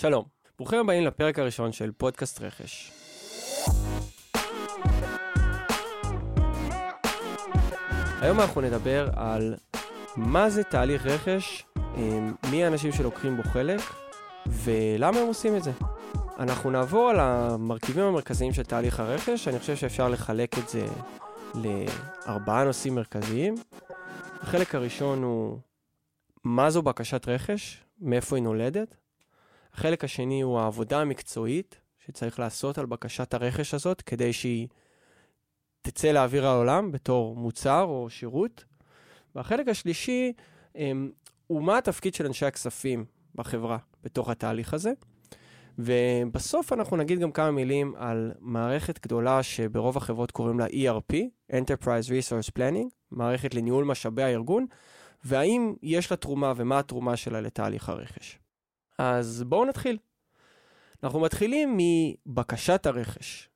שלום, ברוכים הבאים לפרק הראשון של פודקאסט רכש. היום אנחנו נדבר על מה זה תהליך רכש, מי האנשים שלוקחים בו חלק ולמה הם עושים את זה. אנחנו נעבור על המרכיבים המרכזיים של תהליך הרכש, אני חושב שאפשר לחלק את זה לארבעה נושאים מרכזיים. החלק הראשון הוא מה זו בקשת רכש, מאיפה היא נולדת. החלק השני הוא העבודה המקצועית שצריך לעשות על בקשת הרכש הזאת כדי שהיא תצא לאוויר העולם בתור מוצר או שירות. והחלק השלישי אמ, הוא מה התפקיד של אנשי הכספים בחברה בתוך התהליך הזה. ובסוף אנחנו נגיד גם כמה מילים על מערכת גדולה שברוב החברות קוראים לה ERP, Enterprise Resource Planning, מערכת לניהול משאבי הארגון, והאם יש לה תרומה ומה התרומה שלה לתהליך הרכש. אז בואו נתחיל. אנחנו מתחילים מבקשת הרכש.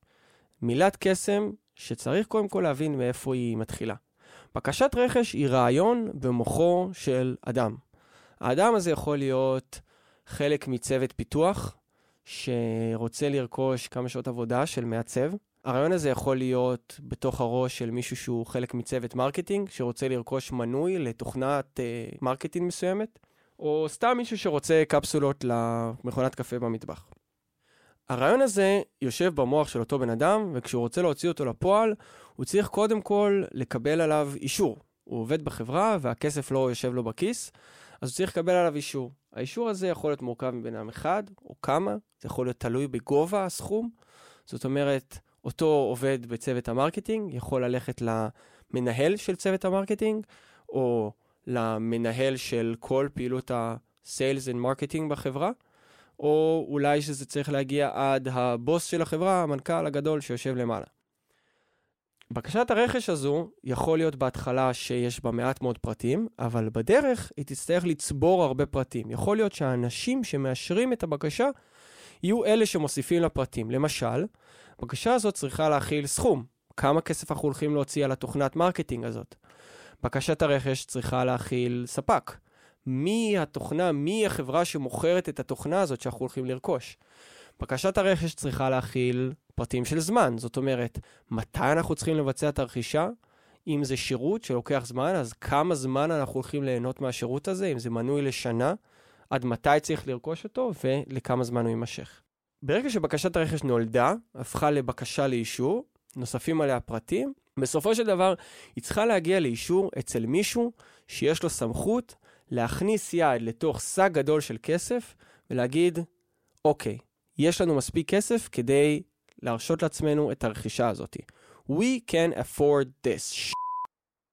מילת קסם שצריך קודם כל להבין מאיפה היא מתחילה. בקשת רכש היא רעיון במוחו של אדם. האדם הזה יכול להיות חלק מצוות פיתוח, שרוצה לרכוש כמה שעות עבודה של מעצב. הרעיון הזה יכול להיות בתוך הראש של מישהו שהוא חלק מצוות marketing, שרוצה לרכוש מנוי לתוכנת אה, marketing מסוימת, או סתם מישהו שרוצה קפסולות למכונת קפה במטבח. הרעיון הזה יושב במוח של אותו בן אדם, וכשהוא רוצה להוציא אותו לפועל, הוא צריך קודם כל לקבל עליו אישור. הוא עובד בחברה והכסף לא יושב לו בכיס, אז הוא צריך לקבל עליו אישור. האישור הזה יכול להיות מורכב מבן אדם אחד או כמה, זה יכול להיות תלוי בגובה הסכום. זאת אומרת, אותו עובד בצוות ה marketing יכול ללכת למנהל של צוות ה marketing, או למנהל של כל פעילות ה-Sales and Marketing בחברה, או אולי שזה צריך להגיע עד הבוס של החברה, המנכ"ל הגדול שיושב למעלה. בקשת הרכש הזו יכול להיות בהתחלה שיש בה מעט מאוד פרטים, אבל בדרך היא תצטרך לצבור הרבה פרטים. יכול להיות שהאנשים שמאשרים את הבקשה יהיו אלה שמוסיפים לפרטים. למשל, הבקשה הזאת צריכה להכיל סכום. כמה כסף אנחנו הולכים להוציא על התוכנת marketing הזאת? בקשת הרכש צריכה להכיל ספק. מי התוכנה, מי החברה שמוכרת את התוכנה הזאת שאנחנו הולכים לרכוש. בקשת הרכש צריכה להכיל פרטים של זמן, זאת אומרת, מתי אנחנו צריכים לבצע את הרכישה, אם זה שירות שלוקח זמן, אז כמה זמן אנחנו הולכים ליהנות מהשירות הזה, אם זה מנוי לשנה, עד מתי צריך לרכוש אותו ולכמה זמן הוא יימשך. ברגע שבקשת הרכש נולדה, הפכה לבקשה לאישור, נוספים עליה פרטים, בסופו של דבר היא צריכה להגיע לאישור אצל מישהו שיש לו סמכות להכניס יד לתוך שק גדול של כסף ולהגיד, אוקיי, יש לנו מספיק כסף כדי להרשות לעצמנו את הרכישה הזאת. We can afford this.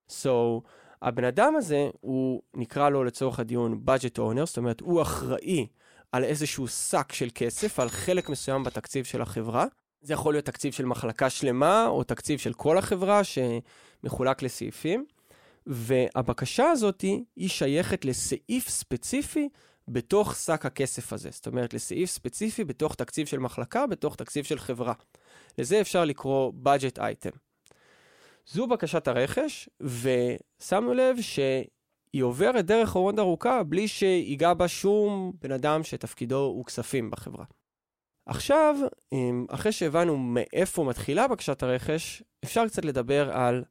So, הבן אדם הזה, הוא נקרא לו לצורך הדיון budget owner, זאת אומרת, הוא אחראי על איזשהו שק של כסף, על חלק מסוים בתקציב של החברה. זה יכול להיות תקציב של מחלקה שלמה, או תקציב של כל החברה שמחולק לסעיפים. והבקשה הזאת היא שייכת לסעיף ספציפי בתוך שק הכסף הזה. זאת אומרת, לסעיף ספציפי בתוך תקציב של מחלקה, בתוך תקציב של חברה. לזה אפשר לקרוא budget item. זו בקשת הרכש, ושמנו לב שהיא עוברת דרך מאוד ארוכה בלי שיגע בה שום בן אדם שתפקידו הוא כספים בחברה. עכשיו, אחרי שהבנו מאיפה מתחילה בקשת הרכש, אפשר קצת לדבר על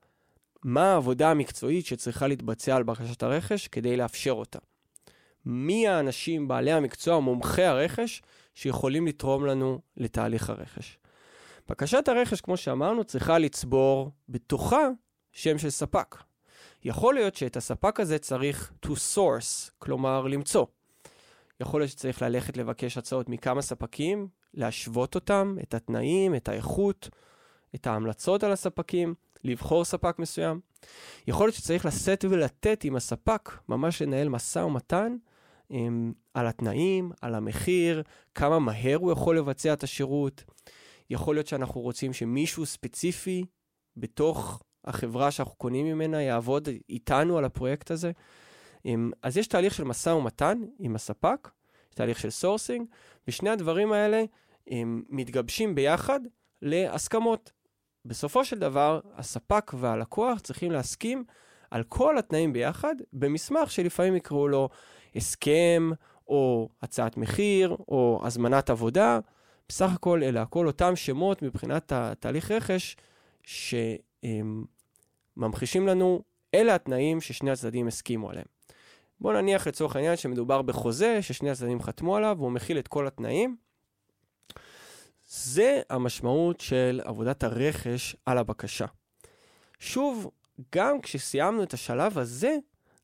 מה העבודה המקצועית שצריכה להתבצע על בקשת הרכש כדי לאפשר אותה. מי האנשים, בעלי המקצוע, מומחי הרכש, שיכולים לתרום לנו לתהליך הרכש. בקשת הרכש, כמו שאמרנו, צריכה לצבור בתוכה שם של ספק. יכול להיות שאת הספק הזה צריך to source, כלומר למצוא. יכול להיות שצריך ללכת לבקש הצעות מכמה ספקים, להשוות אותם, את התנאים, את האיכות, את ההמלצות על הספקים, לבחור ספק מסוים. יכול להיות שצריך לשאת ולתת עם הספק, ממש לנהל משא ומתן עם, על התנאים, על המחיר, כמה מהר הוא יכול לבצע את השירות. יכול להיות שאנחנו רוצים שמישהו ספציפי בתוך החברה שאנחנו קונים ממנה יעבוד איתנו על הפרויקט הזה. אז יש תהליך של משא ומתן עם הספק, תהליך של sourcing, ושני הדברים האלה הם מתגבשים ביחד להסכמות. בסופו של דבר, הספק והלקוח צריכים להסכים על כל התנאים ביחד במסמך שלפעמים יקראו לו הסכם או הצעת מחיר, או הזמנת עבודה. בסך הכל אלה הכל אותם שמות מבחינת התהליך רכש שממחישים לנו, אלה התנאים ששני הצדדים הסכימו עליהם. בואו נניח לצורך העניין שמדובר בחוזה ששני הצדדים חתמו עליו והוא מכיל את כל התנאים. זה המשמעות של עבודת הרכש על הבקשה. שוב, גם כשסיימנו את השלב הזה,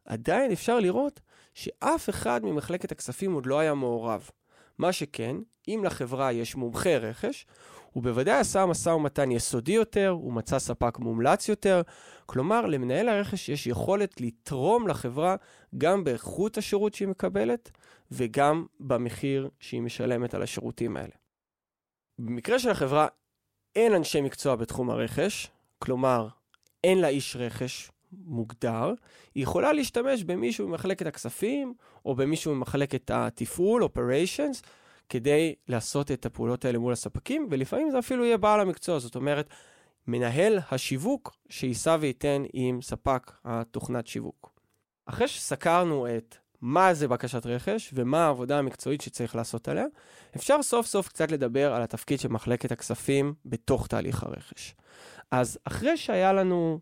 עדיין אפשר לראות שאף אחד ממחלקת הכספים עוד לא היה מעורב. מה שכן, אם לחברה יש מומחה רכש, הוא בוודאי עשה משא ומתן יסודי יותר, הוא מצא ספק מומלץ יותר, כלומר, למנהל הרכש יש יכולת לתרום לחברה גם באיכות השירות שהיא מקבלת וגם במחיר שהיא משלמת על השירותים האלה. במקרה של החברה אין אנשי מקצוע בתחום הרכש, כלומר, אין לה איש רכש מוגדר, היא יכולה להשתמש במישהו ממחלקת הכספים, או במישהו ממחלקת התפעול, operations, כדי לעשות את הפעולות האלה מול הספקים, ולפעמים זה אפילו יהיה בעל המקצוע, זאת אומרת, מנהל השיווק שיישא וייתן עם ספק התוכנת שיווק. אחרי שסקרנו את מה זה בקשת רכש ומה העבודה המקצועית שצריך לעשות עליה, אפשר סוף סוף קצת לדבר על התפקיד של מחלקת הכספים בתוך תהליך הרכש. אז אחרי שהיה לנו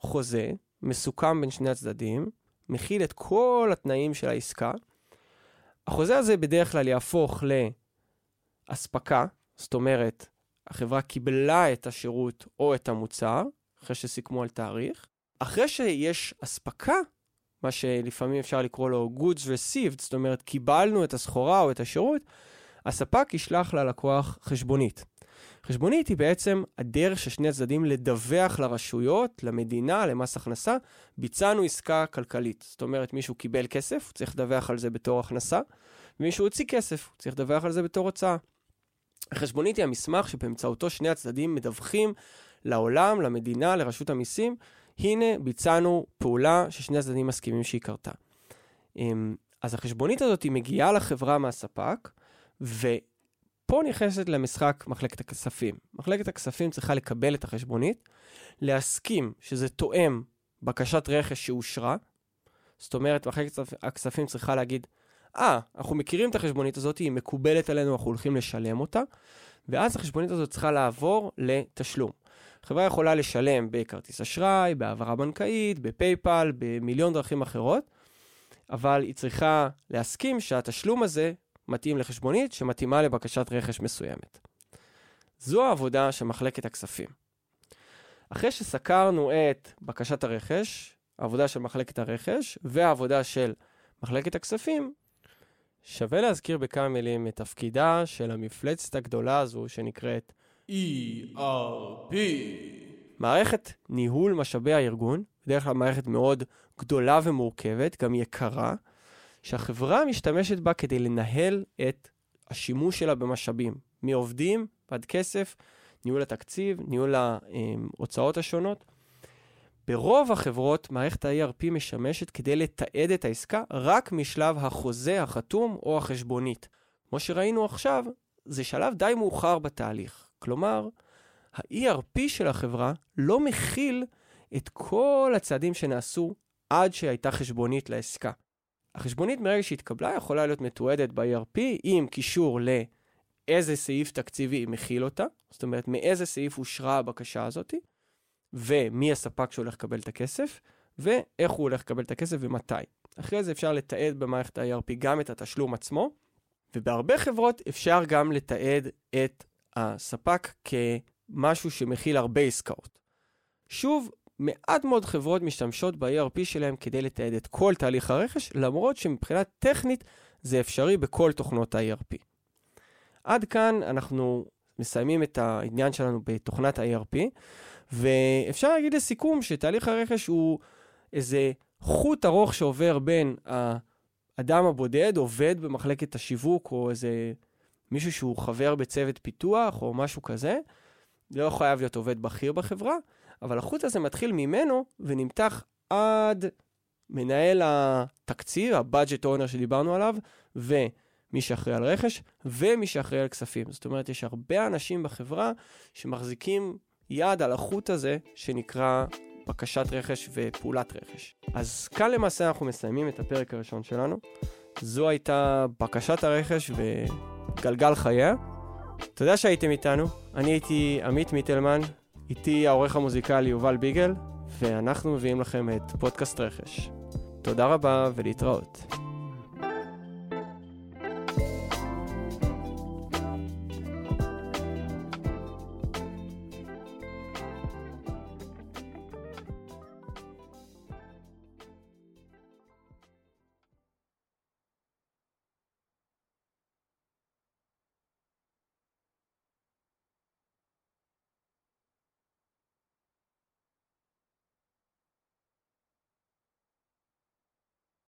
חוזה מסוכם בין שני הצדדים, מכיל את כל התנאים של העסקה, החוזה הזה בדרך כלל יהפוך לאספקה, זאת אומרת, החברה קיבלה את השירות או את המוצר, אחרי שסיכמו על תאריך. אחרי שיש אספקה, מה שלפעמים אפשר לקרוא לו goods received, זאת אומרת, קיבלנו את הסחורה או את השירות, הספק ישלח ללקוח חשבונית. חשבונית היא בעצם הדרך של שני הצדדים לדווח לרשויות, למדינה, למס הכנסה, ביצענו עסקה כלכלית. זאת אומרת, מישהו קיבל כסף, הוא צריך לדווח על זה בתור הכנסה, ומישהו הוציא כסף, הוא צריך לדווח על זה בתור הוצאה. החשבונית היא המסמך שבאמצעותו שני הצדדים מדווחים לעולם, למדינה, לרשות המיסים, הנה ביצענו פעולה ששני הצדדים מסכימים שהיא קרתה. אמ, אז החשבונית הזאת היא מגיעה לחברה מהספק, ופה נכנסת למשחק מחלקת הכספים. מחלקת הכספים צריכה לקבל את החשבונית, להסכים שזה תואם בקשת רכש שאושרה, זאת אומרת, מחלקת הכספים צריכה להגיד, אה, ah, אנחנו מכירים את החשבונית הזאת, היא מקובלת עלינו, אנחנו הולכים לשלם אותה, ואז החשבונית הזאת צריכה לעבור לתשלום. חברה יכולה לשלם בכרטיס אשראי, בהעברה בנקאית, בפייפל, במיליון דרכים אחרות, אבל היא צריכה להסכים שהתשלום הזה מתאים לחשבונית שמתאימה לבקשת רכש מסוימת. זו העבודה של מחלקת הכספים. אחרי שסקרנו את בקשת הרכש, העבודה של מחלקת הרכש והעבודה של מחלקת הכספים, שווה להזכיר בכמה מילים את תפקידה של המפלצת הגדולה הזו שנקראת ERP. מערכת ניהול משאבי הארגון, בדרך כלל מערכת מאוד גדולה ומורכבת, גם יקרה, שהחברה משתמשת בה כדי לנהל את השימוש שלה במשאבים, מעובדים ועד כסף, ניהול התקציב, ניהול ההוצאות השונות. ברוב החברות, מערכת ה-ERP משמשת כדי לתעד את העסקה רק משלב החוזה החתום או החשבונית. כמו שראינו עכשיו, זה שלב די מאוחר בתהליך. כלומר, ה-ERP של החברה לא מכיל את כל הצעדים שנעשו עד שהייתה חשבונית לעסקה. החשבונית מרגע שהתקבלה יכולה להיות מתועדת ב-ERP עם קישור לאיזה סעיף תקציבי מכיל אותה, זאת אומרת מאיזה סעיף אושרה הבקשה הזאתי, ומי הספק שהולך לקבל את הכסף, ואיך הוא הולך לקבל את הכסף ומתי. אחרי זה אפשר לתעד במערכת ה-ERP גם את התשלום עצמו, ובהרבה חברות אפשר גם לתעד את הספק כמשהו שמכיל הרבה עסקאות. שוב, מעט מאוד חברות משתמשות ב-ERP שלהם כדי לתעד את כל תהליך הרכש, למרות שמבחינה טכנית זה אפשרי בכל תוכנות ה-ERP. עד כאן אנחנו מסיימים את העניין שלנו בתוכנת ה-ERP, ואפשר להגיד לסיכום שתהליך הרכש הוא איזה חוט ארוך שעובר בין האדם הבודד, עובד במחלקת השיווק, או איזה מישהו שהוא חבר בצוות פיתוח, או משהו כזה. לא חייב להיות עובד בכיר בחברה, אבל החוט הזה מתחיל ממנו ונמתח עד מנהל התקציב, ה-budget owner שדיברנו עליו, ומי שאחראי על רכש, ומי שאחראי על כספים. זאת אומרת, יש הרבה אנשים בחברה שמחזיקים יד על החוט הזה שנקרא בקשת רכש ופעולת רכש. אז כאן למעשה אנחנו מסיימים את הפרק הראשון שלנו. זו הייתה בקשת הרכש וגלגל חייה. תודה שהייתם איתנו, אני הייתי עמית מיטלמן, איתי העורך המוזיקלי יובל ביגל, ואנחנו מביאים לכם את פודקאסט רכש. תודה רבה ולהתראות.